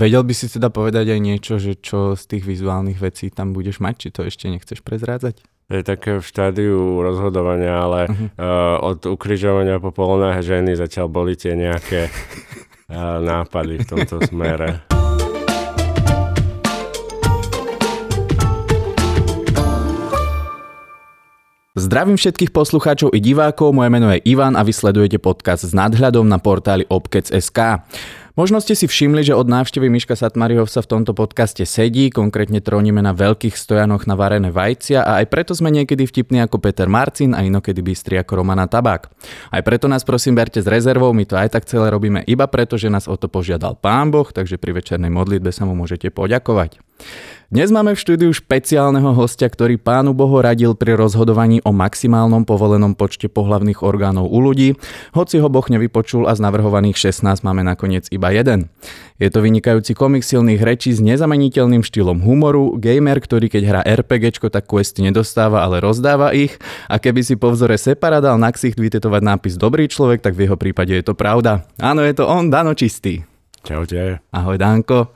Vedel by si teda povedať aj niečo, že čo z tých vizuálnych vecí tam budeš mať, či to ešte nechceš prezrádzať? Je také v štádiu rozhodovania, ale uh-huh. uh, od ukrižovania po polonách ženy zatiaľ boli tie nejaké uh, nápady v tomto smere. Zdravím všetkých poslucháčov i divákov, moje meno je Ivan a vy sledujete podcast s nadhľadom na portáli Obkec.sk. Možno ste si všimli, že od návštevy Miška Satmarihovca v tomto podcaste sedí, konkrétne troníme na veľkých stojanoch na varené vajcia a aj preto sme niekedy vtipní ako Peter Marcin a inokedy bystri ako Romana Tabák. Aj preto nás prosím berte s rezervou, my to aj tak celé robíme iba preto, že nás o to požiadal Pán Boh, takže pri večernej modlitbe sa mu môžete poďakovať. Dnes máme v štúdiu špeciálneho hostia, ktorý pánu Bohu radil pri rozhodovaní o maximálnom povolenom počte pohlavných orgánov u ľudí, hoci ho Boh nevypočul a z navrhovaných 16 máme nakoniec iba jeden. Je to vynikajúci komik silných rečí s nezameniteľným štýlom humoru, gamer, ktorý keď hrá RPGčko, tak questy nedostáva, ale rozdáva ich a keby si po vzore Separa dal na ksicht vytetovať nápis Dobrý človek, tak v jeho prípade je to pravda. Áno, je to on, Dano Čistý. Čaute. Ahoj Danko.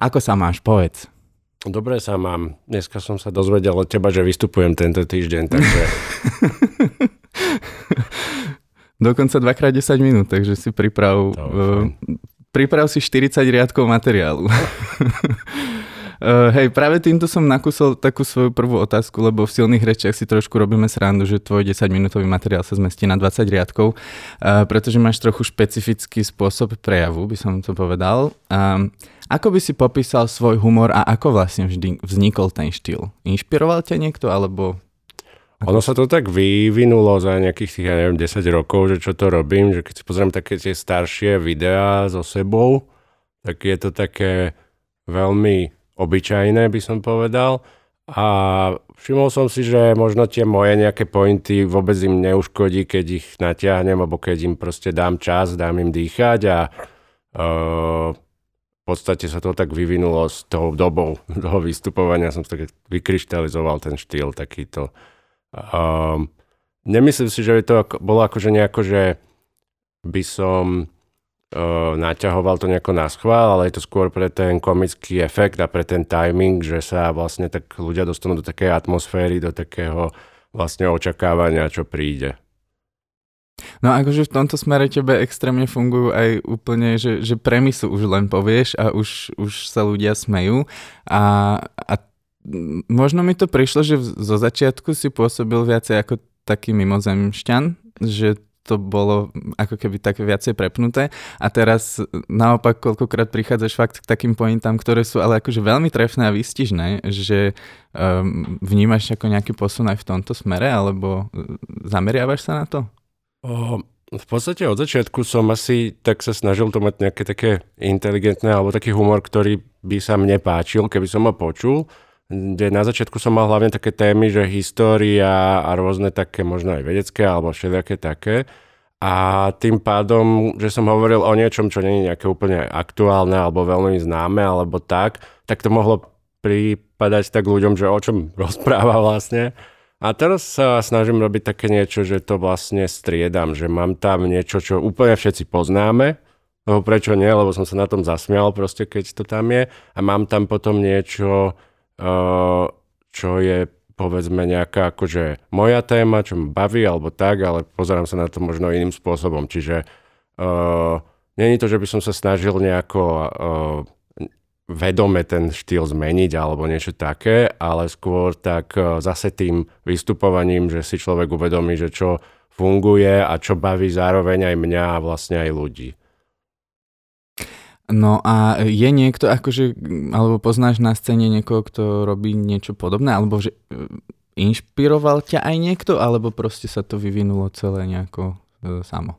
Ako sa máš, povedz. Dobre sa mám. Dneska som sa dozvedel od teba, že vystupujem tento týždeň, takže... Dokonca 2x10 minút, takže si priprav... Uh, priprav si 40 riadkov materiálu. uh, hej, práve týmto som nakúsol takú svoju prvú otázku, lebo v silných rečiach si trošku robíme srandu, že tvoj 10-minútový materiál sa zmestí na 20 riadkov, uh, pretože máš trochu špecifický spôsob prejavu, by som to povedal. Um, ako by si popísal svoj humor a ako vlastne vždy vznikol ten štýl? Inšpiroval ťa niekto alebo... Ono sa to tak vyvinulo za nejakých tých, ja neviem, 10 rokov, že čo to robím, že keď si pozriem také tie staršie videá so sebou, tak je to také veľmi obyčajné, by som povedal. A všimol som si, že možno tie moje nejaké pointy vôbec im neuškodí, keď ich natiahnem, alebo keď im proste dám čas, dám im dýchať a uh, podstate sa to tak vyvinulo s tou dobou toho vystupovania, som tak vykryštalizoval ten štýl takýto. Um, nemyslím si, že by to bolo akože nejako, že by som uh, naťahoval to nejako na schvál, ale je to skôr pre ten komický efekt a pre ten timing, že sa vlastne tak ľudia dostanú do takej atmosféry, do takého vlastne očakávania, čo príde. No akože v tomto smere tebe extrémne fungujú aj úplne, že, že premisu už len povieš a už, už sa ľudia smejú a, a možno mi to prišlo, že zo začiatku si pôsobil viacej ako taký mimozemšťan, že to bolo ako keby také viacej prepnuté a teraz naopak koľkokrát prichádzaš fakt k takým pointám, ktoré sú ale akože veľmi trefné a výstižné, že um, vnímaš ako nejaký posun aj v tomto smere alebo zameriavaš sa na to? O, v podstate od začiatku som asi tak sa snažil to mať nejaké také inteligentné alebo taký humor, ktorý by sa mne páčil, keby som ho počul. Kde na začiatku som mal hlavne také témy, že história a rôzne také možno aj vedecké alebo všelijaké také. A tým pádom, že som hovoril o niečom, čo nie je nejaké úplne aktuálne alebo veľmi známe alebo tak, tak to mohlo pripadať tak ľuďom, že o čom rozpráva vlastne. A teraz sa snažím robiť také niečo, že to vlastne striedam, že mám tam niečo, čo úplne všetci poznáme, no prečo nie, lebo som sa na tom zasmial proste, keď to tam je. A mám tam potom niečo, čo je povedzme nejaká akože moja téma, čo ma baví alebo tak, ale pozerám sa na to možno iným spôsobom. Čiže uh, není to, že by som sa snažil nejako uh, vedome ten štýl zmeniť alebo niečo také, ale skôr tak e, zase tým vystupovaním, že si človek uvedomí, že čo funguje a čo baví zároveň aj mňa a vlastne aj ľudí. No a je niekto akože, alebo poznáš na scéne niekoho, kto robí niečo podobné, alebo že e, inšpiroval ťa aj niekto, alebo proste sa to vyvinulo celé nejako e, samo?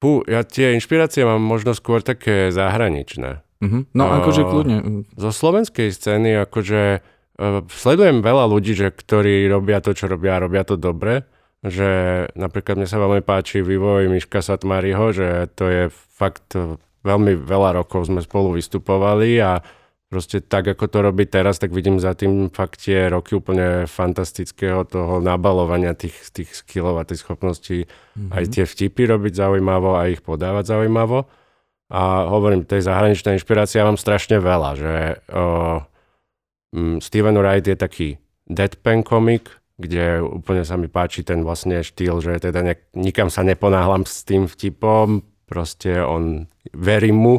Pú, ja tie inšpirácie mám možno skôr také zahraničné. Uh-huh. No uh, akože kľudne. Zo slovenskej scény akože uh, sledujem veľa ľudí, že, ktorí robia to, čo robia a robia to dobre. Že napríklad mne sa veľmi páči vývoj Miška Satmáriho, že to je fakt veľmi veľa rokov sme spolu vystupovali a proste tak, ako to robí teraz, tak vidím za tým fakt tie roky úplne fantastického toho nabalovania tých, tých skillov a tých schopností mm-hmm. aj tie vtipy robiť zaujímavo a ich podávať zaujímavo. A hovorím, tej zahraničnej inšpirácie ja mám strašne veľa, že uh, Steven Wright je taký deadpan komik, kde úplne sa mi páči ten vlastne štýl, že teda ne, nikam sa neponáhlam s tým vtipom, proste on, verím mu,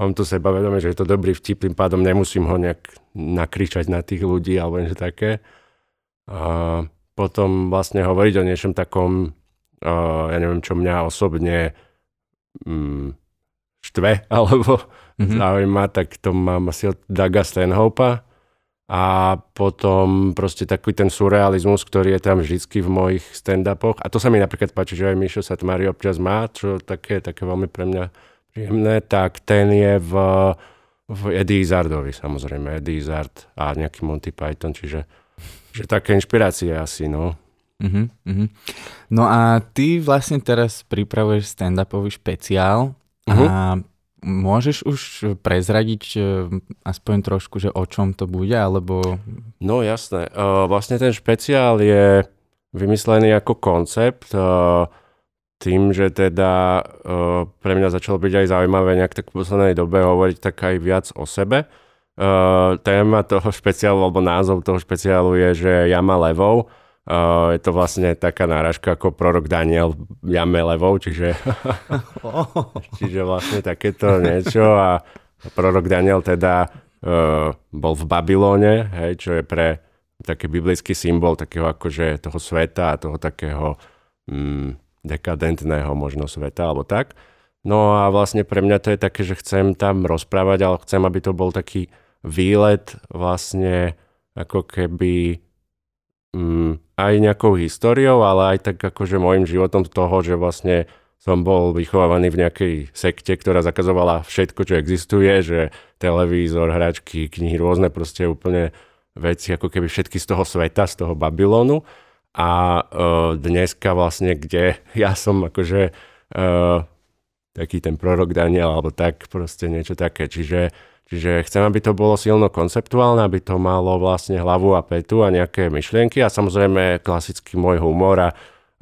mám tu sebavedomie, že je to dobrý vtip, tým pádom nemusím ho nejak nakričať na tých ľudí alebo niečo také. A potom vlastne hovoriť o niečom takom, ja neviem, čo mňa osobne um, štve alebo mm-hmm. zaujíma, tak to mám asi od Daga Stanhopa. A potom proste taký ten surrealizmus, ktorý je tam vždycky v mojich stand-upoch. A to sa mi napríklad páči, že aj Mišo Satmari občas má, čo také, také veľmi pre mňa príjemné, tak ten je v, v Eddie Izzardovi, samozrejme. Eddie Izzard a nejaký Monty Python, čiže že také inšpirácie asi, no. Uh-huh, uh-huh. No a ty vlastne teraz pripravuješ stand-upový špeciál uh-huh. a môžeš už prezradiť e, aspoň trošku, že o čom to bude, alebo... No jasné. Uh, vlastne ten špeciál je vymyslený ako koncept. Uh, tým, že teda pre mňa začalo byť aj zaujímavé nejak tak v poslednej dobe hovoriť tak aj viac o sebe. Téma toho špeciálu, alebo názov toho špeciálu je, že jama levou. Uh, je to vlastne taká náražka ako prorok Daniel jame levou, čiže, čiže vlastne takéto niečo a prorok Daniel teda uh, bol v Babylone, hej, čo je pre taký biblický symbol takého akože toho sveta a toho takého um, dekadentného možno sveta alebo tak. No a vlastne pre mňa to je také, že chcem tam rozprávať, ale chcem, aby to bol taký výlet vlastne ako keby mm, aj nejakou históriou, ale aj tak akože môjim životom toho, že vlastne som bol vychovávaný v nejakej sekte, ktorá zakazovala všetko, čo existuje, že televízor, hračky, knihy, rôzne proste úplne veci, ako keby všetky z toho sveta, z toho Babylonu. A uh, dneska vlastne, kde ja som akože uh, taký ten prorok Daniel, alebo tak, proste niečo také. Čiže, čiže chcem, aby to bolo silno konceptuálne, aby to malo vlastne hlavu a petu a nejaké myšlienky a samozrejme klasický môj humor a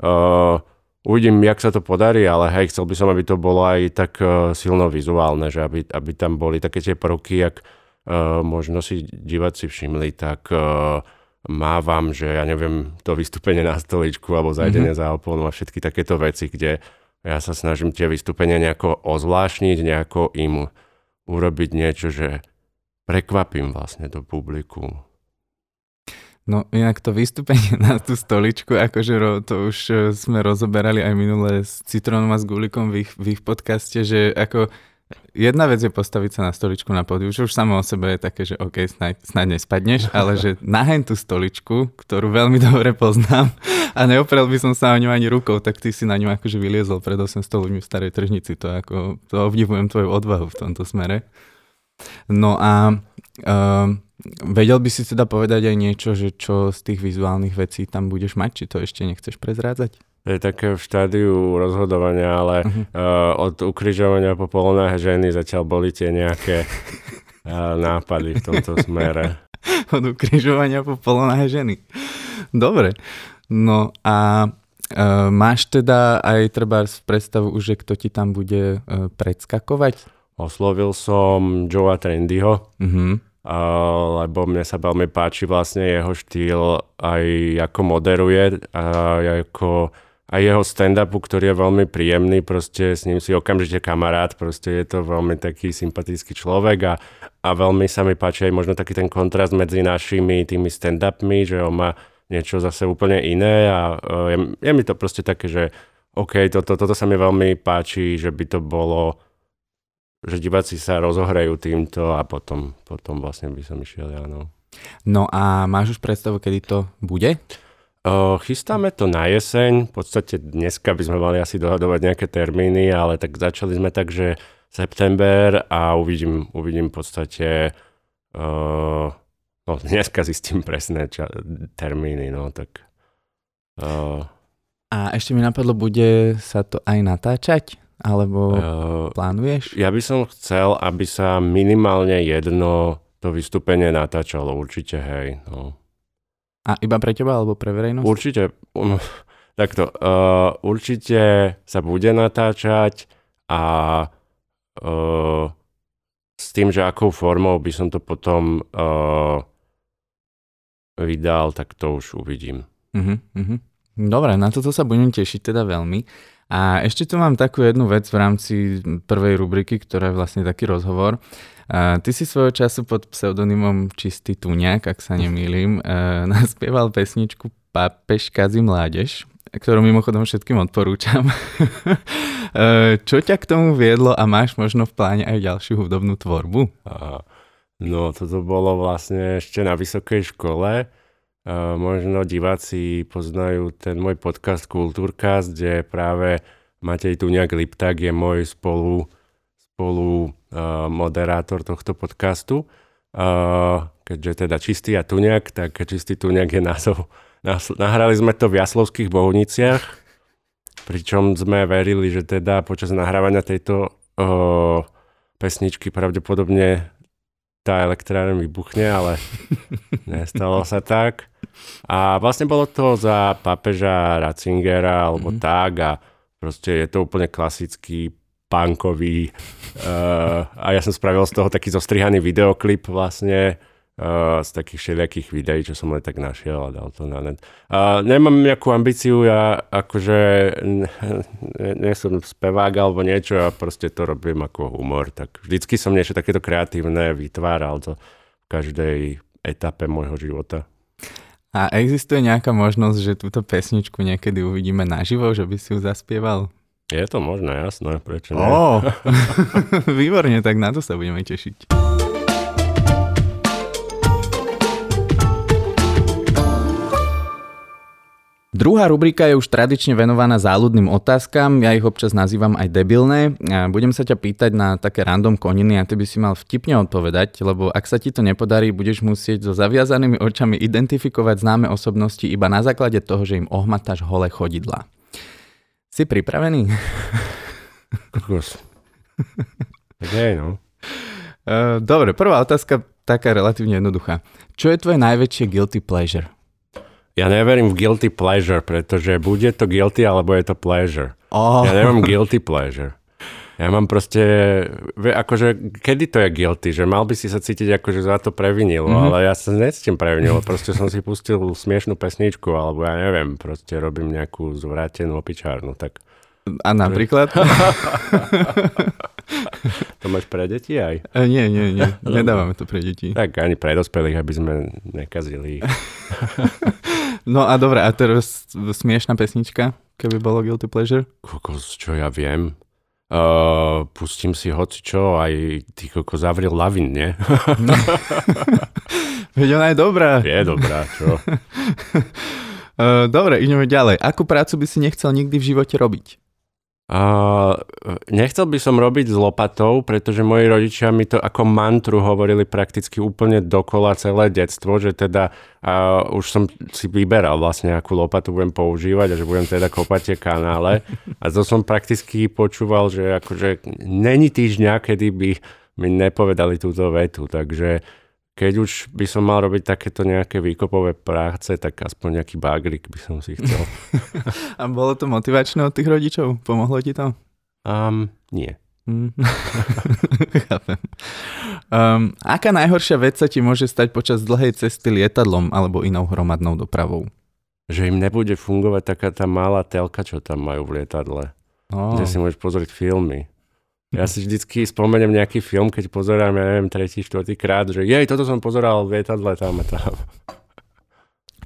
uh, uvidím, jak sa to podarí, ale hej, chcel by som, aby to bolo aj tak uh, silno vizuálne, že aby, aby tam boli také tie prvky, jak uh, možno si diváci všimli, tak uh, mávam, že ja neviem, to vystúpenie na stoličku alebo zajdenie mm-hmm. za oponu a všetky takéto veci, kde ja sa snažím tie vystúpenia nejako ozvlášniť, nejako im urobiť niečo, že prekvapím vlastne do publiku. No inak to vystúpenie na tú stoličku, akože to už e, sme rozoberali aj minule s Citronom a s Gulikom v ich, v ich podcaste, že ako Jedna vec je postaviť sa na stoličku na pódiu, čo už samo o sebe je také, že OK, snáď, snáď nespadneš, ale že nahen tú stoličku, ktorú veľmi dobre poznám a neoprel by som sa o ňu ani rukou, tak ty si na ňu akože vyliezol pred 800 ľuďmi v starej tržnici. To, ako, to obdivujem tvoju odvahu v tomto smere. No a uh, vedel by si teda povedať aj niečo, že čo z tých vizuálnych vecí tam budeš mať, či to ešte nechceš prezrádzať? je také v štádiu rozhodovania, ale uh-huh. uh, od ukrižovania po polonách ženy zatiaľ boli tie nejaké uh, nápady v tomto smere. od ukrižovania po polonách ženy. Dobre. No a uh, máš teda aj treba predstavu už, že kto ti tam bude uh, predskakovať? Oslovil som Joea Trendyho, uh-huh. Lebo mne sa veľmi páči vlastne jeho štýl aj ako moderuje a ako a jeho stand-upu, ktorý je veľmi príjemný, proste s ním si okamžite kamarát, proste je to veľmi taký sympatický človek a, a veľmi sa mi páči aj možno taký ten kontrast medzi našimi tými stand-upmi, že on má niečo zase úplne iné a uh, je, je mi to proste také, že OK, toto, toto sa mi veľmi páči, že by to bolo, že diváci sa rozohrajú týmto a potom, potom vlastne by som išiel ja, no. No a máš už predstavu, kedy to bude? Chystáme to na jeseň, v podstate dneska by sme mali asi dohadovať nejaké termíny, ale tak začali sme tak, že september a uvidím, uvidím v podstate, uh, no dneska zistím presné ča- termíny, no tak... Uh, a ešte mi napadlo, bude sa to aj natáčať? Alebo uh, plánuješ? Ja by som chcel, aby sa minimálne jedno to vystúpenie natáčalo, určite hej. No. A iba pre teba alebo pre verejnosť? Určite. Um, takto. Uh, určite sa bude natáčať a uh, s tým, že akou formou by som to potom uh, vydal, tak to už uvidím. Uh-huh, uh-huh. Dobre, na toto sa budem tešiť teda veľmi. A ešte tu mám takú jednu vec v rámci prvej rubriky, ktorá je vlastne taký rozhovor. Ty si svojho času pod pseudonymom Čistý tuňák, ak sa nemýlim, naspieval pesničku Pápež kazí mládež, ktorú mimochodom všetkým odporúčam. Čo ťa k tomu viedlo a máš možno v pláne aj ďalšiu hudobnú tvorbu? No, toto bolo vlastne ešte na vysokej škole možno diváci poznajú ten môj podcast Kultúrkast, kde práve Matej Tuňak Lipták je môj spolu, spolu uh, moderátor tohto podcastu. Uh, keďže teda Čistý a Tuňak, tak Čistý Tuňak je názov. Nahrali sme to v Jaslovských Bohuniciach, pričom sme verili, že teda počas nahrávania tejto uh, pesničky pravdepodobne tá elektrárne vybuchne, ale nestalo sa tak. A vlastne bolo to za papeža Ratzingera alebo mm-hmm. tak a proste je to úplne klasický punkový uh, a ja som spravil z toho taký zostrihaný videoklip vlastne uh, z takých všelijakých videí, čo som len tak našiel a dal to na net. Uh, nemám nejakú ambíciu, ja akože nie, nie som spevák alebo niečo, a proste to robím ako humor, tak vždycky som niečo takéto kreatívne vytváral to v každej etape môjho života. A existuje nejaká možnosť, že túto pesničku niekedy uvidíme naživo, že by si ju zaspieval? Je to možné, jasné, prečo nie? Oh, výborne, tak na to sa budeme tešiť. Druhá rubrika je už tradične venovaná záľudným otázkam, ja ich občas nazývam aj debilné. Budem sa ťa pýtať na také random koniny a ty by si mal vtipne odpovedať, lebo ak sa ti to nepodarí, budeš musieť so zaviazanými očami identifikovať známe osobnosti iba na základe toho, že im ohmatáš holé chodidla. Si pripravený? Kokos. Okay, no. Dobre, prvá otázka taká relatívne jednoduchá. Čo je tvoje najväčšie guilty pleasure? Ja neverím v guilty pleasure, pretože bude to guilty, alebo je to pleasure. Oh. Ja nemám guilty pleasure. Ja mám proste, akože, kedy to je guilty, že mal by si sa cítiť akože za to previnilo, mm-hmm. ale ja sa necítim previnilo, proste som si pustil smiešnú pesničku, alebo ja neviem, proste robím nejakú zvrátenú opičárnu, tak... A napríklad? to máš pre deti aj? E, nie, nie, nie, nedávame to pre deti. Tak ani pre dospelých, aby sme nekazili ich. No a dobre, a teraz smiešná pesnička, keby bolo Guilty Pleasure? Kokos, čo ja viem. Uh, pustím si hoci čo, aj ty koko zavril lavin, nie? Veď ona je dobrá. Je dobrá, čo? uh, dobre, ideme ďalej. Akú prácu by si nechcel nikdy v živote robiť? Uh, nechcel by som robiť s lopatou, pretože moji rodičia mi to ako mantru hovorili prakticky úplne dokola celé detstvo, že teda uh, už som si vyberal vlastne, akú lopatu budem používať a že budem teda kopať tie kanále. A to som prakticky počúval, že akože není týždňa, kedy by mi nepovedali túto vetu, takže keď už by som mal robiť takéto nejaké výkopové práce, tak aspoň nejaký bagrik by som si chcel. A bolo to motivačné od tých rodičov? Pomohlo ti to? Um, nie. Mm. Chápem. Um, aká najhoršia vec sa ti môže stať počas dlhej cesty lietadlom alebo inou hromadnou dopravou? Že im nebude fungovať taká tá malá telka, čo tam majú v lietadle. Oh. Kde si môžeš pozrieť filmy. Ja si vždycky spomeniem nejaký film, keď pozerám, ja neviem, tretí, štvrtý krát, že jej, toto som pozeral v lietadle tam a tam.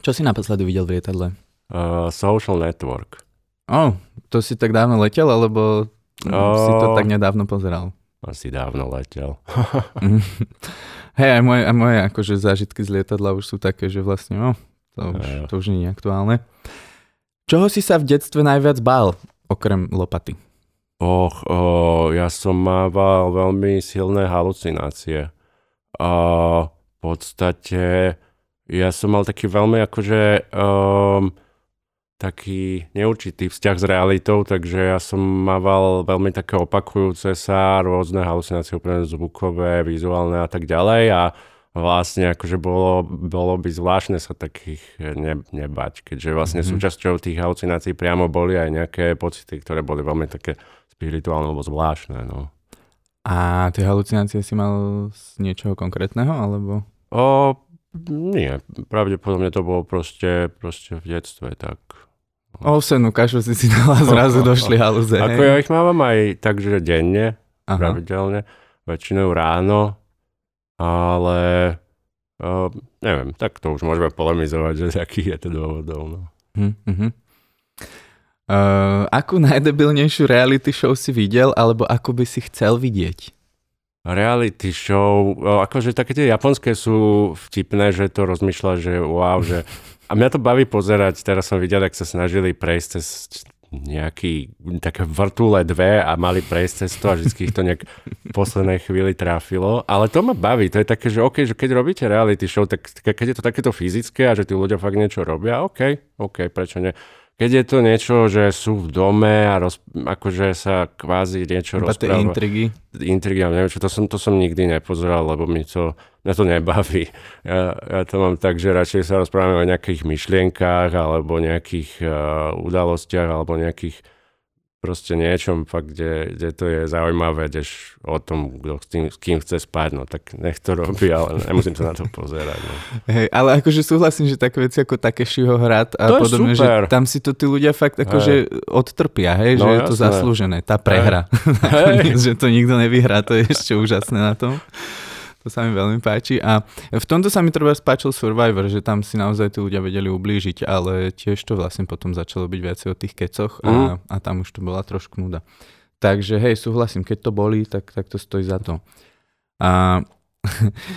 Čo si naposledy videl v lietadle? Uh, social Network. Oh, to si tak dávno letel, alebo oh, si to tak nedávno pozeral? Asi dávno letel. Hej, aj moje, aj moje akože zážitky z lietadla už sú také, že vlastne, oh, to už, to už nie je aktuálne. Čoho si sa v detstve najviac bál, okrem lopaty? Och, oh, ja som mával veľmi silné halucinácie. A v podstate ja som mal taký veľmi akože um, taký neurčitý vzťah s realitou, takže ja som mával veľmi také opakujúce sa rôzne halucinácie, úplne zvukové, vizuálne a tak ďalej a vlastne akože bolo, bolo by zvláštne sa takých ne, nebať, keďže vlastne mm-hmm. súčasťou tých halucinácií priamo boli aj nejaké pocity, ktoré boli veľmi také spirituálne alebo zvláštne. No. A tie halucinácie si mal z niečoho konkrétneho, alebo? O, nie, pravdepodobne to bolo proste, proste v detstve, tak. Ovsenú kašu si si dala, zrazu došli halúze. Ako ja ich mám aj tak, že denne, Aha. pravidelne, väčšinou ráno, ale uh, neviem, tak to už môžeme polemizovať, že aký je to dôvodov. No. Hm, uh-huh. uh, akú najdebilnejšiu reality show si videl, alebo ako by si chcel vidieť? Reality show, o, akože také tie japonské sú vtipné, že to rozmýšľa, že wow, že... A mňa to baví pozerať, teraz som videl, ak sa snažili prejsť cez nejaký, také vrtule dve a mali prejsť cez to a vždy ich to nejak v poslednej chvíli trafilo. Ale to ma baví, to je také, že OK, že keď robíte reality show, tak keď je to takéto fyzické a že tí ľudia fakt niečo robia, OK, OK, prečo nie? Keď je to niečo, že sú v dome a roz, akože sa kvázi niečo Iba rozpráva. intrigy. Intrigy, ja neviem čo, to som, to som nikdy nepozeral, lebo mi to, mňa to nebaví. Ja, ja to mám tak, že radšej sa rozprávame o nejakých myšlienkách alebo nejakých uh, udalostiach alebo nejakých proste niečom, fakt, kde, kde to je zaujímavé, kdež o tom, kto s, tým, s kým chce spať, no tak nech to robí, ale nemusím sa na to pozerať. No. Hej, ale akože súhlasím, že také veci ako Takeshiho hrad a To podobne, že tam si to tí ľudia fakt akože odtrpia, hej, No, že je to jasné. zaslúžené, tá prehra. Hej. že to nikto nevyhrá, to je ešte úžasné na tom. To sa mi veľmi páči. A v tomto sa mi treba spáčil Survivor, že tam si naozaj tí ľudia vedeli ublížiť, ale tiež to vlastne potom začalo byť viacej o tých kecoch a, Mhm. a tam už to bola trošku nuda. Takže hej, súhlasím, keď to bolí, tak, tak to stojí za to. A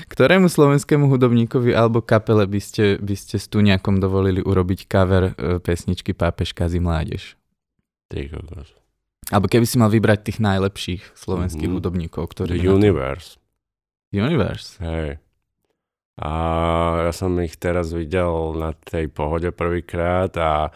ktorému slovenskému hudobníkovi alebo kapele by ste, by ste s Tuňakom dovolili urobiť cover e, pesničky Pápež kazí mládež? Ty kokos. Alebo keby si mal vybrať tých najlepších slovenských Mhm. hudobníkov, The ktorí... to- Universe. Universe. Hej. A ja som ich teraz videl na tej pohode prvýkrát a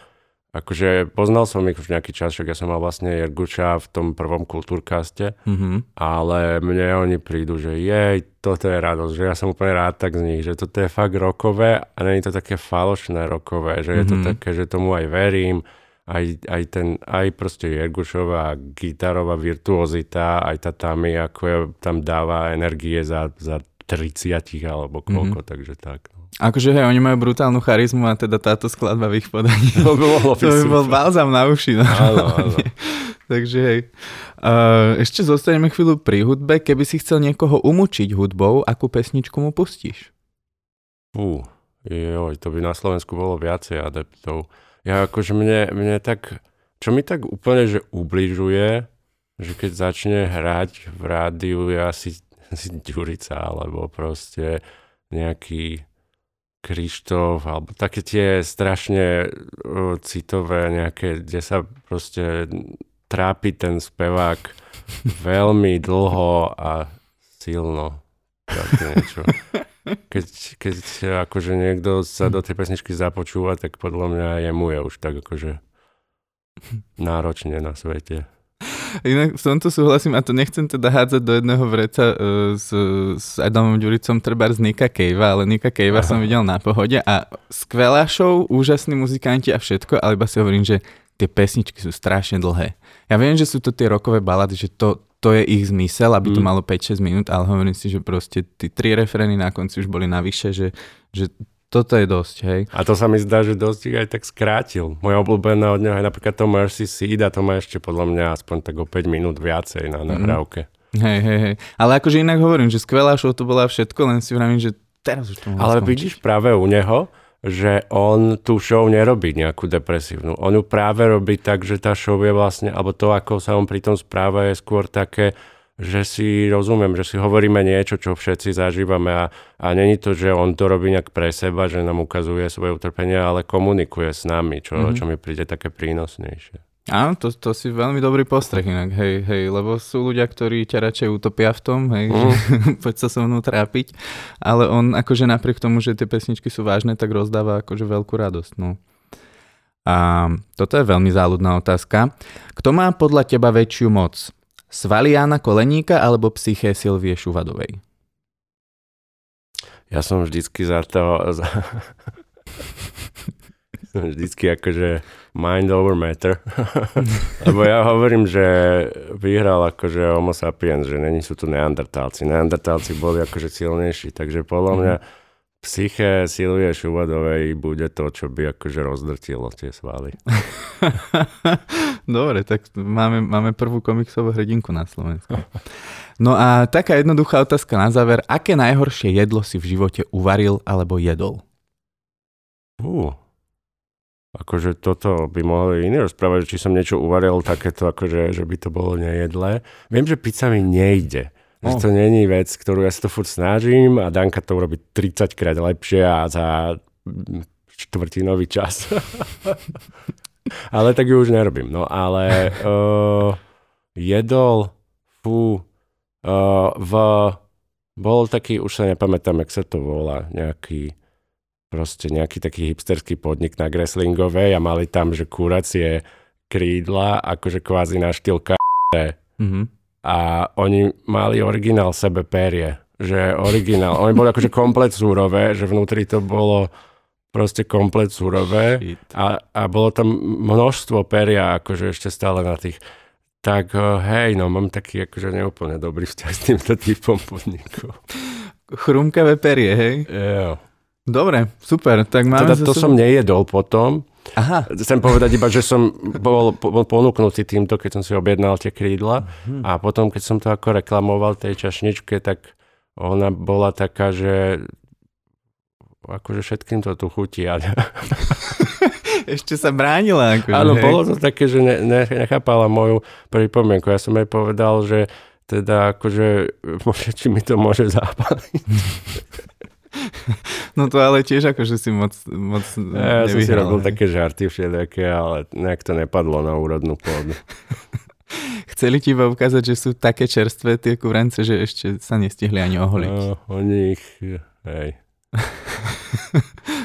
akože poznal som ich už nejaký čas, však ja som mal vlastne Jerguča v tom prvom kultúrkaste, Mhm. ale mne oni prídu, že jej, toto je radosť, že ja som úplne rád tak z nich, že toto je fakt rokové a je to také falošné rokové, že je to Mhm. také, že tomu aj verím, aj, aj ten, aj proste Jergušová gitarová virtuozita, aj tá Tami, ako je, tam dáva energie za, za 30 alebo koľko, takže tak. No. Akože hej, oni majú brutálnu charizmu a teda táto skladba v ich podaní. Mohlo byť To by bol balzam na uši. No. Áno, áno. Takže hej. Uh, ešte zostaneme chvíľu pri hudbe. Keby si chcel niekoho umúčiť hudbou, akú pesničku mu pustíš? Fú, joj, to by na Slovensku bolo viacej adeptov. Ja akože mne, mne tak, čo mi tak úplne, že ubližuje, že keď začne hrať v rádiu je asi, asi Ďurica, alebo proste nejaký Krištof, alebo také tie strašne uh, citové nejaké, kde sa proste trápi ten spevák veľmi dlho a silno. Také niečo keď, keď akože niekto sa do tej pesničky započúva, tak podľa mňa jemu je už tak akože náročne na svete. Inak v tomto súhlasím a to nechcem teda hádzať do jedného vreca uh, s, s Adamom Ďuricom treba z Nika Cavea, ale Nika Cavea som videl na pohode a skvelá show, úžasní muzikanti a všetko, ale iba si hovorím, že tie pesničky sú strašne dlhé. Ja viem, že sú to tie rokové balady, že to, to je ich zmysel, aby to Mm. malo 5-6 minút, ale hovorím si, že proste tí tri refrény na konci už boli navyše, že, že toto je dosť, hej. A to sa mi zdá, že dosť ich aj tak skrátil. Moja obľúbená od neho je napríklad to Mercy Seed a to má ešte podľa mňa aspoň tak o 5 minút viacej na nahrávke. Hej, hej, hej. Ale akože inak hovorím, že skvelá show to bola všetko, len si vravím, že teraz už to Ale skončiť. vidíš práve u neho, že on tú show nerobí nejakú depresívnu. On ju práve robí tak, že tá show je vlastne, alebo to, ako sa on pri tom správa, je skôr také, že si rozumiem, že si hovoríme niečo, čo všetci zažívame a, a není to, že on to robí nejak pre seba, že nám ukazuje svoje utrpenie, ale komunikuje s nami, čo, Mhm. mm-hmm. čo mi príde také prínosnejšie. Áno, to, to si veľmi dobrý postreh inak, hej, hej, lebo sú ľudia, ktorí ťa radšej utopia v tom, hej, mm. že poď sa so mnou trápiť, ale on akože napriek tomu, že tie pesničky sú vážne, tak rozdáva akože veľkú radosť, no. A toto je veľmi záľudná otázka. Kto má podľa teba väčšiu moc? Svaliána Koleníka alebo psyché Silvie Šuvadovej? Ja som vždycky za to... Za... vždycky akože mind over matter. Lebo ja hovorím, že vyhral akože homo sapiens, že není sú tu neandertálci. Neandertálci boli akože silnejší, takže podľa mňa psyché Silvie Šuvadovej bude to, čo by akože rozdrtilo tie svaly. Dobre, tak máme, máme prvú komiksovú hrdinku na Slovensku. No a taká jednoduchá otázka na záver. Aké najhoršie jedlo si v živote uvaril alebo jedol? Uh, akože toto by mohli iní rozprávať, či som niečo uvaril takéto, akože, že by to bolo nejedlé. Viem, že pizza mi nejde. Že to není vec, ktorú ja sa to furt snažím a Danka to urobí 30 krát lepšie a za štvrtinový čas. ale tak ju už nerobím. No ale uh, jedol, fú, uh, v, bol taký, už sa nepamätám, jak sa to volá, nejaký proste nejaký taký hipsterský podnik na Greslingovej a mali tam, že kuracie krídla, akože kvázi na štýl k***. Mm-hmm. A oni mali originál sebe perie, že originál. Oni boli akože komplet súrové, že vnútri to bolo proste komplet súrové a, a bolo tam množstvo peria akože ešte stále na tých. Tak eh, hej, no mám taký akože neúplne dobrý vzťah s týmto typom podnikov. Chrumkavé perie, hej? Jo. Dobre, super. Tak máme teda to som nejedol potom. Aha. Chcem povedať iba, že som bol, ponúknutý týmto, keď som si objednal tie krídla uh-huh. a potom, keď som to ako reklamoval tej čašničke, tak ona bola taká, že akože všetkým to tu chutí. Ešte sa bránila. Akože, Áno, hej. bolo to také, že ne, ne, nechápala moju pripomienku. Ja som jej povedal, že teda akože, či mi to môže zápaliť. No to ale tiež akože si moc, moc ja, ja som si robil také žarty všelijaké, ale nejak to nepadlo na úrodnú pôdu. Chceli ti iba ukázať, že sú také čerstvé tie kurence, že ešte sa nestihli ani oholiť. No, oni ich, hej.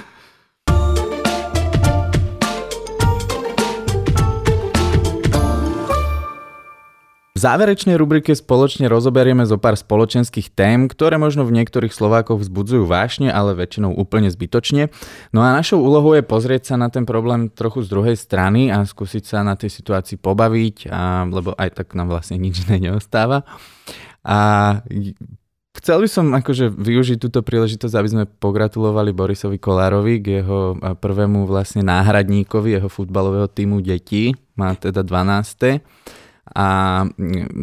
záverečnej rubrike spoločne rozoberieme zo pár spoločenských tém, ktoré možno v niektorých Slovákoch vzbudzujú vášne, ale väčšinou úplne zbytočne. No a našou úlohou je pozrieť sa na ten problém trochu z druhej strany a skúsiť sa na tej situácii pobaviť, a, lebo aj tak nám vlastne nič neostáva. A Chcel by som akože využiť túto príležitosť, aby sme pogratulovali Borisovi Kolárovi k jeho prvému vlastne náhradníkovi jeho futbalového týmu detí. Má teda 12 a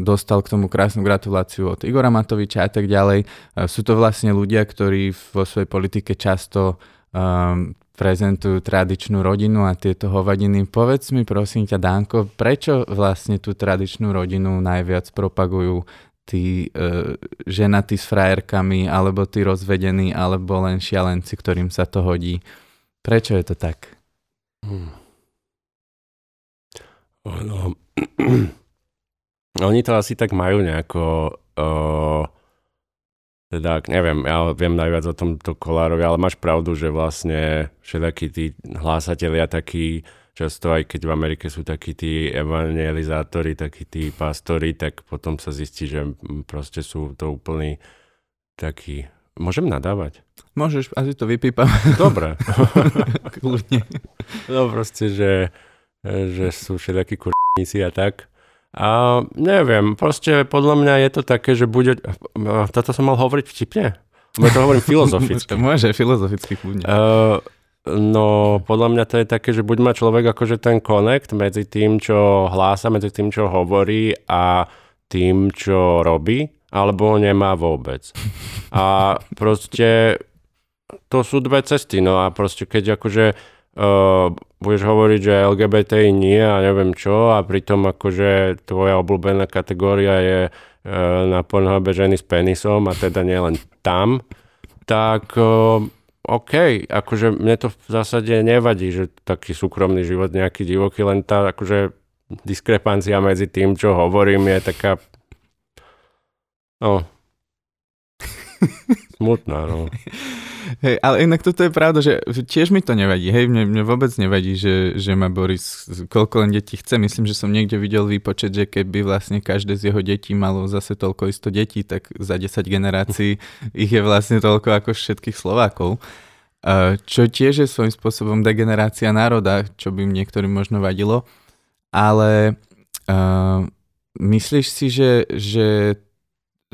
dostal k tomu krásnu gratuláciu od Igora Matoviča a tak ďalej. Sú to vlastne ľudia, ktorí vo svojej politike často um, prezentujú tradičnú rodinu a tieto hovadiny. Povedz mi prosím ťa, Dánko, prečo vlastne tú tradičnú rodinu najviac propagujú tí uh, ženatí s frajerkami, alebo tí rozvedení, alebo len šialenci, ktorým sa to hodí. Prečo je to tak? Hmm. Ono, Oni to asi tak majú nejako... Uh, teda, neviem, ja viem najviac o tomto Kolárovi, ale máš pravdu, že vlastne všetakí tí hlásatelia takí, často aj keď v Amerike sú takí tí evangelizátori, takí tí pastori, tak potom sa zistí, že proste sú to úplný taký... Môžem nadávať? Môžeš, asi to vypípam. Dobre. Kľudne. No proste, že, že sú všetakí kurníci a tak. A neviem, proste podľa mňa je to také, že bude... Toto som mal hovoriť vtipne? Bo to hovorím filozoficky. Môže, filozoficky kľudne. Uh, no, podľa mňa to je také, že buď má človek akože ten connect medzi tým, čo hlása, medzi tým, čo hovorí a tým, čo robí, alebo nemá vôbec. A proste to sú dve cesty, no a proste keď akože uh, budeš hovoriť, že LGBTI nie a neviem čo a pritom akože tvoja obľúbená kategória je uh, na Pornhube ženy s penisom a teda nielen tam, tak uh, OK, akože mne to v zásade nevadí, že taký súkromný život nejaký divoký, len tá akože diskrepancia medzi tým, čo hovorím, je taká no smutná, no. Hej, ale inak toto je pravda, že tiež mi to nevadí. Hej, mne, mne vôbec nevadí, že, že má Boris koľko len detí chce. Myslím, že som niekde videl výpočet, že keby vlastne každé z jeho detí malo zase toľko isto detí, tak za 10 generácií ich je vlastne toľko ako všetkých Slovákov. čo tiež je svojím spôsobom degenerácia národa, čo by niektorým možno vadilo, ale uh, myslíš si, že, že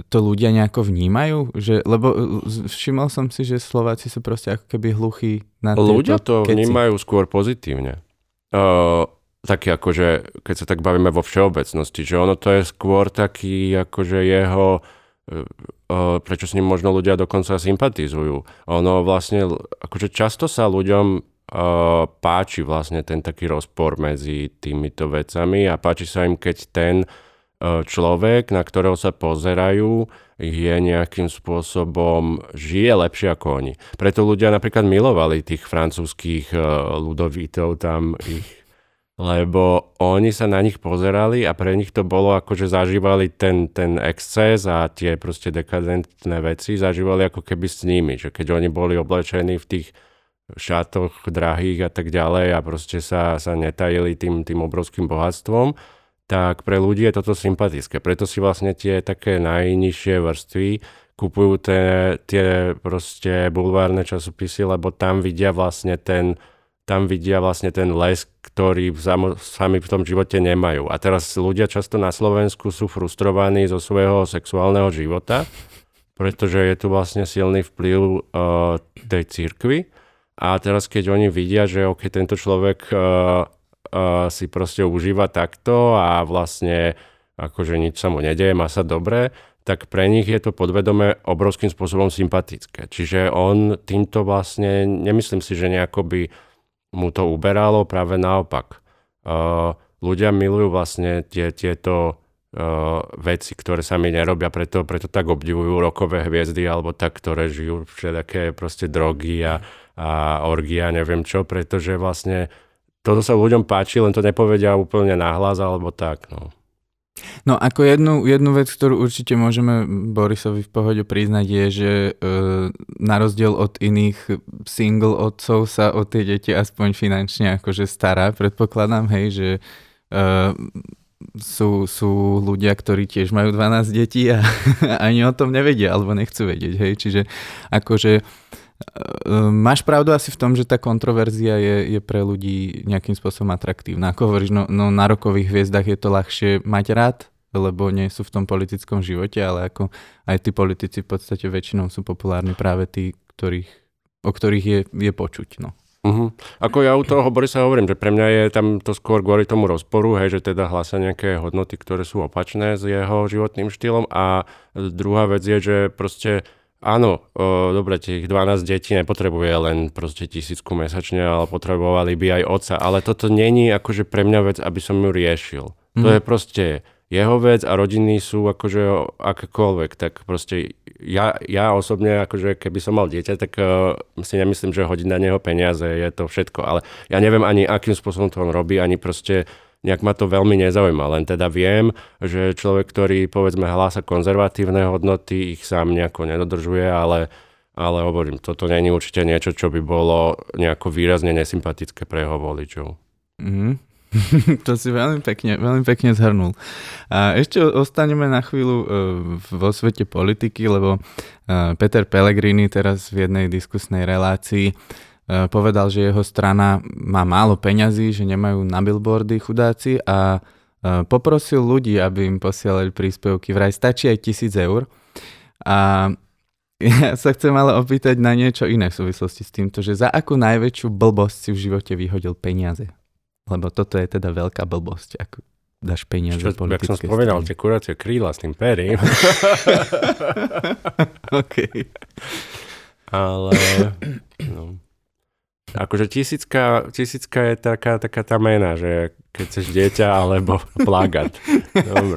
to ľudia nejako vnímajú? Že, lebo všimol som si, že Slováci sú proste ako keby hluchí na Ľudia to keci. vnímajú skôr pozitívne. Uh, taký akože, keď sa tak bavíme vo všeobecnosti, že ono to je skôr taký akože jeho uh, prečo s ním možno ľudia dokonca sympatizujú. Ono vlastne, akože často sa ľuďom uh, páči vlastne ten taký rozpor medzi týmito vecami a páči sa im, keď ten človek, na ktorého sa pozerajú, je nejakým spôsobom, žije lepšie ako oni. Preto ľudia napríklad milovali tých francúzských uh, ľudovítov, tam ich lebo oni sa na nich pozerali a pre nich to bolo ako, že zažívali ten, ten exces a tie proste dekadentné veci zažívali ako keby s nimi, že keď oni boli oblečení v tých šatoch drahých a tak ďalej a proste sa, sa netajili tým, tým obrovským bohatstvom, tak pre ľudí je toto sympatické. Preto si vlastne tie také najnižšie vrstvy kupujú tie, tie proste bulvárne časopisy, lebo tam vidia vlastne ten, tam vidia vlastne ten les, ktorý sami v tom živote nemajú. A teraz ľudia často na Slovensku sú frustrovaní zo svojho sexuálneho života, pretože je tu vlastne silný vplyv uh, tej církvy. A teraz keď oni vidia, že ok, tento človek uh, uh, si proste užíva takto a vlastne akože nič sa mu nedeje, má sa dobre, tak pre nich je to podvedome obrovským spôsobom sympatické. Čiže on týmto vlastne, nemyslím si, že nejako by mu to uberalo, práve naopak. Uh, ľudia milujú vlastne tie, tieto uh, veci, ktoré sa mi nerobia, preto, preto tak obdivujú rokové hviezdy alebo tak, ktoré žijú všetké proste drogy a, a orgia, neviem čo, pretože vlastne toto sa ľuďom páči, len to nepovedia úplne nahlas alebo tak. No. No ako jednu, jednu vec, ktorú určite môžeme Borisovi v pohode priznať je, že e, na rozdiel od iných single otcov sa o tie deti aspoň finančne akože stará, predpokladám, hej, že e, sú, sú ľudia, ktorí tiež majú 12 detí a ani o tom nevedia alebo nechcú vedieť, hej, čiže akože máš pravdu asi v tom, že tá kontroverzia je, je pre ľudí nejakým spôsobom atraktívna. Ako hovoríš, no, no na rokových hviezdach je to ľahšie mať rád, lebo nie sú v tom politickom živote, ale ako aj tí politici v podstate väčšinou sú populárni práve tí, ktorých, o ktorých je, je počuť. No. Uh-huh. Ako ja u toho Borisa hovorím, že pre mňa je tam to skôr kvôli tomu rozporu, hej, že teda hlása nejaké hodnoty, ktoré sú opačné s jeho životným štýlom a druhá vec je, že proste Áno, o, dobre, tých 12 detí nepotrebuje len proste tisícku mesačne, ale potrebovali by aj otca. Ale toto není akože pre mňa vec, aby som ju riešil. Mm. To mhm. je proste jeho vec a rodiny sú akože akékoľvek, tak proste ja, ja osobne, akože keby som mal dieťa, tak uh, si nemyslím, že hodiť na neho peniaze je to všetko, ale ja neviem ani akým spôsobom to on robí, ani proste nejak ma to veľmi nezaujíma. Len teda viem, že človek, ktorý povedzme hlása konzervatívne hodnoty, ich sám nejako nedodržuje, ale, ale hovorím, toto není určite niečo, čo by bolo nejako výrazne nesympatické pre jeho voličov. Mm. to si veľmi pekne, veľmi pekne zhrnul. A ešte ostaneme na chvíľu uh, vo svete politiky, lebo uh, Peter Pellegrini teraz v jednej diskusnej relácii E, povedal, že jeho strana má málo peňazí, že nemajú na billboardy chudáci a e, poprosil ľudí, aby im posielali príspevky. Vraj stačí aj tisíc eur. A ja sa chcem ale opýtať na niečo iné v súvislosti s týmto, že za akú najväčšiu blbosť si v živote vyhodil peniaze? Lebo toto je teda veľká blbosť, ako dáš peniaze Čo, Jak som spomenal, tie kuracie kríla s tým perím. OK. Ale... No. Akože tisícka, tisícka je taká, taká tá mena, že keď chceš dieťa alebo plagát. Dobre.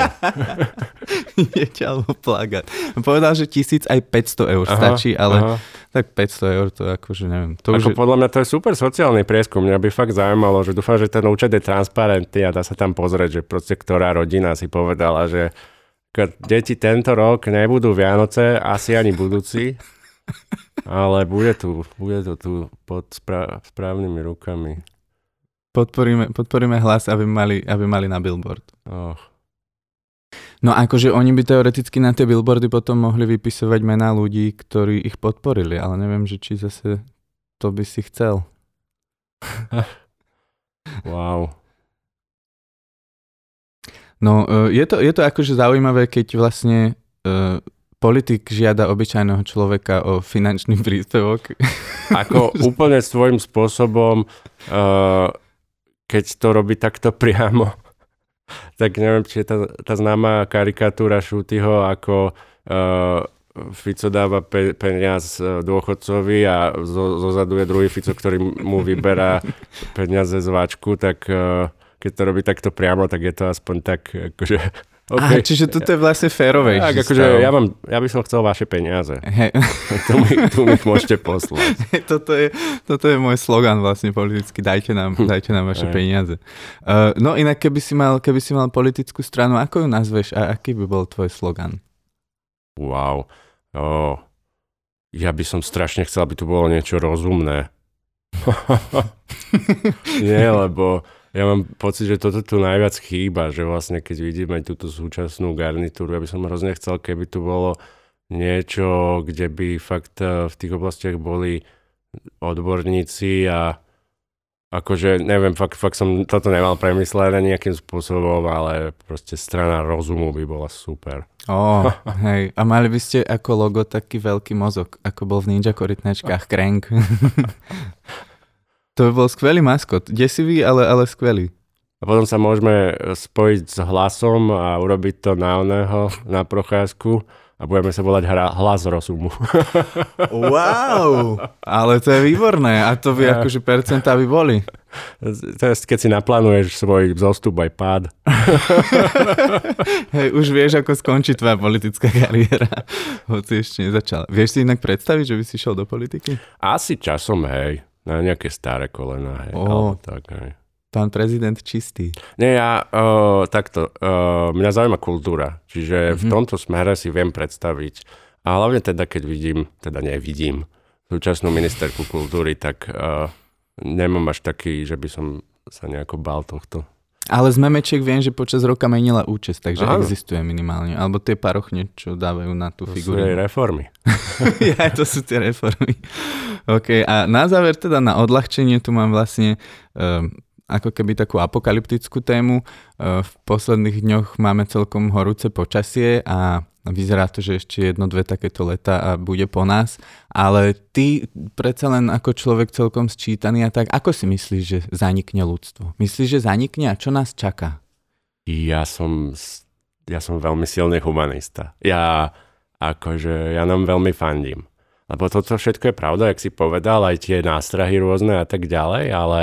dieťa alebo plagát. Povedal, že tisíc aj 500 eur aha, stačí, ale aha. tak 500 eur to akože neviem. To Ako už... podľa mňa to je super sociálny prieskum. Mňa by fakt zaujímalo, že dúfam, že ten účet je transparentný a dá sa tam pozrieť, že proste ktorá rodina si povedala, že deti tento rok nebudú Vianoce, asi ani budúci. Ale bude tu, bude to tu pod spra- správnymi rukami. Podporíme, podporíme hlas, aby mali, aby mali na billboard. Oh. No akože oni by teoreticky na tie billboardy potom mohli vypisovať mená ľudí, ktorí ich podporili, ale neviem, že či zase to by si chcel. wow. No, e, je to, je to akože zaujímavé, keď vlastne uh, politik žiada obyčajného človeka o finančný príspevok. Ako úplne svojím spôsobom, uh, keď to robí takto priamo, tak neviem, či je tá, tá známa karikatúra Šútyho, ako uh, Fico dáva pe- peniaz dôchodcovi a zo, zozadu je druhý Fico, ktorý mu vyberá peniaze z váčku, tak keď to robí takto priamo, tak je to aspoň tak, akože... Okay. Aha, čiže toto je vlastne férovej. Tak, akože ja, mám, ja by som chcel vaše peniaze. Hey. tu, mi, tu mi môžete poslať. toto, je, toto je môj slogan vlastne politicky. Dajte nám, dajte nám vaše hey. peniaze. Uh, no inak, keby si, mal, keby si mal politickú stranu, ako ju nazveš a aký by bol tvoj slogan? Wow. Oh. Ja by som strašne chcel, aby tu bolo niečo rozumné. Nie, lebo ja mám pocit, že toto tu najviac chýba, že vlastne keď vidíme túto súčasnú garnitúru, ja by som hrozne chcel, keby tu bolo niečo, kde by fakt eh, v tých oblastiach boli odborníci a akože, neviem, fakt, fakt som toto nemal premyslené nejakým spôsobom, ale proste strana rozumu by bola super. Ó, oh, hej. A mali by ste ako logo taký veľký mozog, ako bol v Ninja korytnačkách Crank. To by bol skvelý maskot. Desivý, ale, ale skvelý. A potom sa môžeme spojiť s hlasom a urobiť to na oného, na procházku a budeme sa volať hra, hlas rozumu. wow, ale to je výborné. A to by ja. akože percentá by boli. Teraz, keď si naplánuješ svoj zostup aj pád. Hej, už vieš, ako skončí tvoja politická kariéra. Hoci ešte nezačala. Vieš si inak predstaviť, že by si šiel do politiky? Asi časom, hej. Na nejaké staré kolena, hej, oh, alebo tak, hej. Pán prezident čistý. Nie, ja uh, takto, uh, mňa zaujíma kultúra, čiže mm-hmm. v mhm. tomto smere si viem predstaviť, a hlavne teda, keď vidím, teda nevidím súčasnú ministerku kultúry, tak uh, nemám až taký, že by som sa nejako bál tohto. Ale z memečiek viem, že počas roka menila účest, takže Aha. existuje minimálne. Alebo tie parochne, čo dávajú na tú to figuru. To sú reformy. ja, to sú tie reformy. OK, a na záver teda na odľahčenie tu mám vlastne um, ako keby takú apokalyptickú tému. Uh, v posledných dňoch máme celkom horúce počasie a Vyzerá to, že ešte jedno, dve takéto leta a bude po nás, ale ty predsa len ako človek celkom sčítaný a tak, ako si myslíš, že zanikne ľudstvo? Myslíš, že zanikne a čo nás čaká? Ja som, ja som veľmi silný humanista. Ja akože, ja nám veľmi fandím. Lebo toto všetko je pravda, jak si povedal, aj tie nástrahy rôzne a tak ďalej, ale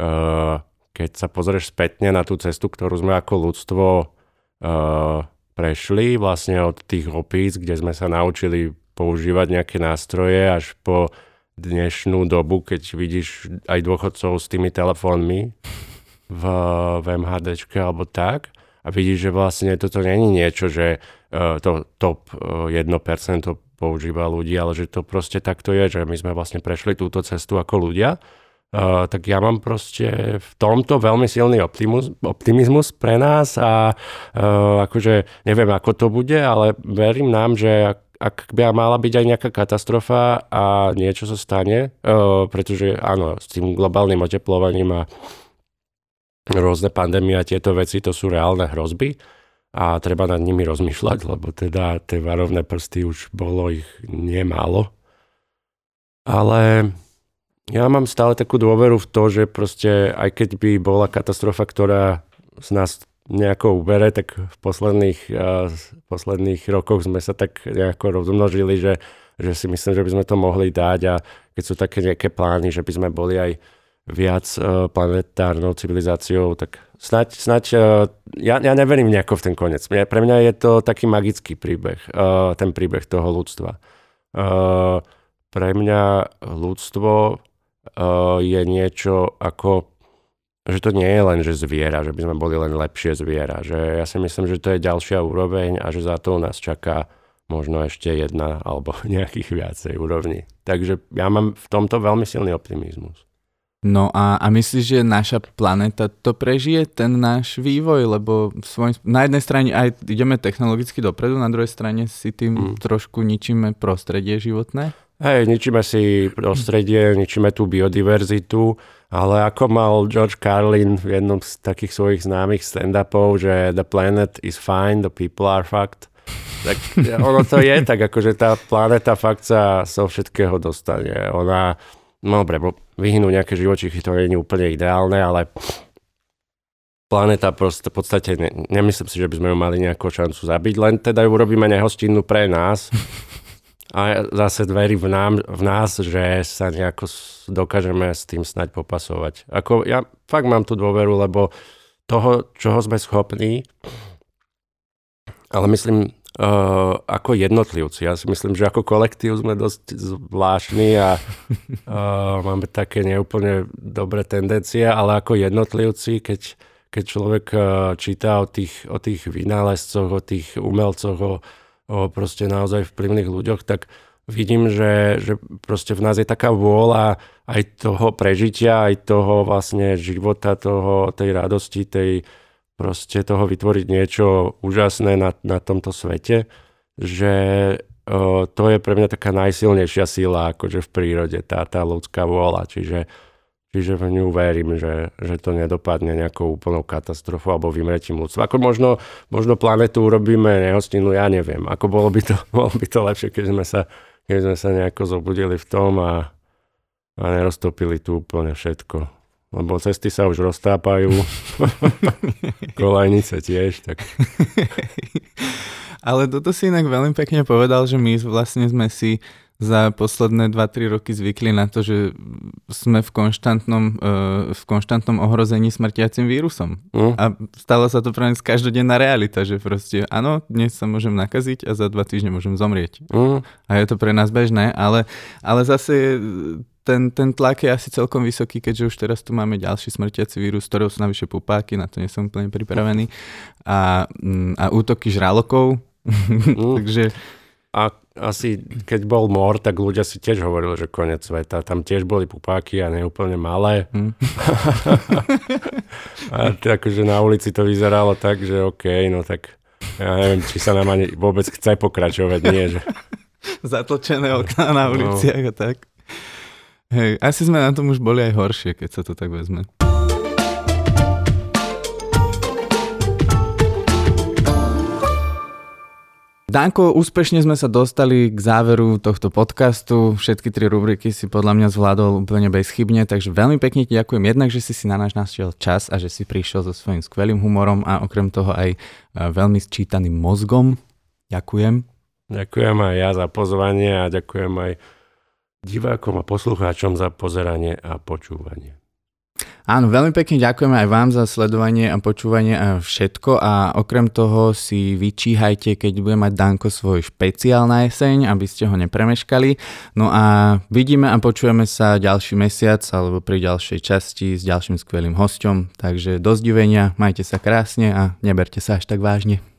uh, keď sa pozrieš spätne na tú cestu, ktorú sme ako ľudstvo uh, prešli vlastne od tých opíc, kde sme sa naučili používať nejaké nástroje až po dnešnú dobu, keď vidíš aj dôchodcov s tými telefónmi v, v MHDčke alebo tak a vidíš, že vlastne toto není niečo, že uh, to top uh, 1% používa ľudí, ale že to proste takto je, že my sme vlastne prešli túto cestu ako ľudia Uh, tak ja mám proste v tomto veľmi silný optimus, optimizmus pre nás a uh, akože neviem, ako to bude, ale verím nám, že ak, ak by mala byť aj nejaká katastrofa a niečo sa stane, uh, pretože áno, s tým globálnym oteplovaním a rôzne pandémie a tieto veci, to sú reálne hrozby a treba nad nimi rozmýšľať, lebo teda tie varovné prsty už bolo ich nemálo. Ale ja mám stále takú dôveru v to, že proste aj keď by bola katastrofa, ktorá z nás nejako ubere, tak v posledných, uh, posledných rokoch sme sa tak nejako rozmnožili, že, že si myslím, že by sme to mohli dať a keď sú také nejaké plány, že by sme boli aj viac uh, planetárnou civilizáciou, tak snať, snať uh, ja, ja neverím nejako v ten koniec. Pre mňa je to taký magický príbeh, uh, ten príbeh toho ľudstva. Uh, pre mňa ľudstvo je niečo ako, že to nie je len, že zviera, že by sme boli len lepšie zviera. Že ja si myslím, že to je ďalšia úroveň a že za to nás čaká možno ešte jedna alebo nejakých viacej úrovní. Takže ja mám v tomto veľmi silný optimizmus. No a, a myslíš, že naša planéta to prežije, ten náš vývoj? Lebo svoj, na jednej strane aj ideme technologicky dopredu, na druhej strane si tým mm. trošku ničíme prostredie životné? Hej, ničíme si prostredie, ničíme tú biodiverzitu, ale ako mal George Carlin v jednom z takých svojich známych stand-upov, že the planet is fine, the people are fucked. Tak ono to je tak, akože tá planéta fakt sa so všetkého dostane. Ona, no dobre, vyhnú nejaké živočichy, to nie je úplne ideálne, ale planéta proste v podstate, ne, nemyslím si, že by sme ju mali nejakú šancu zabiť, len teda ju urobíme nehostinnú pre nás. A zase dverí v, nám, v nás, že sa nejako dokážeme s tým snať popasovať. Ako ja fakt mám tú dôveru, lebo toho, čoho sme schopní, ale myslím, uh, ako jednotlivci. Ja si myslím, že ako kolektív sme dosť zvláštni a uh, máme také neúplne dobré tendencie, ale ako jednotlivci, keď keď človek eh, číta o tých, o tých vynálezcoch, o tých umelcoch, o, o proste naozaj vplyvných ľuďoch, tak vidím, že, že proste v nás je taká vôľa aj toho prežitia, aj toho vlastne života, toho, tej radosti, tej proste toho vytvoriť niečo úžasné na, na tomto svete, že o, to je pre mňa taká najsilnejšia sila akože v prírode, tá, tá ľudská vôľa. Čiže Čiže v ňu verím, že, že to nedopadne nejakou úplnou katastrofou alebo vymretím ľudstva. Ako možno, možno planetu urobíme nehostinu, ja neviem. Ako bolo by to, bolo by to lepšie, keď sme sa, keď sme sa nejako zobudili v tom a, a neroztopili tu úplne všetko. Lebo cesty sa už roztápajú, kolajnice tiež. Tak. Ale toto si inak veľmi pekne povedal, že my vlastne sme si za posledné 2-3 roky zvykli na to, že sme v konštantnom, uh, v konštantnom ohrození smrtiacim vírusom. Mm. A stala sa to pre nás každodenná realita, že proste áno, dnes sa môžem nakaziť a za dva týždne môžem zomrieť. Mm. A je to pre nás bežné, ale, ale zase ten, ten tlak je asi celkom vysoký, keďže už teraz tu máme ďalší smrtiaci vírus, ktorého sú navyše pupáky, na to nie som úplne pripravený. A, mm, a útoky žralokov. Mm. Takže a asi keď bol mor, tak ľudia si tiež hovorili, že koniec sveta. Tam tiež boli pupáky a neúplne malé. Hmm. a akože na ulici to vyzeralo tak, že OK, no tak ja neviem, či sa nám ani vôbec chce pokračovať, nie, že... Zatlčené okná na no. uliciach no. a tak. Hej, asi sme na tom už boli aj horšie, keď sa to tak vezme. Danko, úspešne sme sa dostali k záveru tohto podcastu. Všetky tri rubriky si podľa mňa zvládol úplne bezchybne, takže veľmi pekne ti ďakujem jednak, že si si na náš našiel čas a že si prišiel so svojím skvelým humorom a okrem toho aj e, veľmi sčítaným mozgom. Ďakujem. Ďakujem aj ja za pozvanie a ďakujem aj divákom a poslucháčom za pozeranie a počúvanie. Áno, veľmi pekne ďakujeme aj vám za sledovanie a počúvanie a všetko a okrem toho si vyčíhajte, keď bude mať Danko svoj špeciál na jeseň, aby ste ho nepremeškali. No a vidíme a počujeme sa ďalší mesiac alebo pri ďalšej časti s ďalším skvelým hosťom. Takže do zdivenia, majte sa krásne a neberte sa až tak vážne.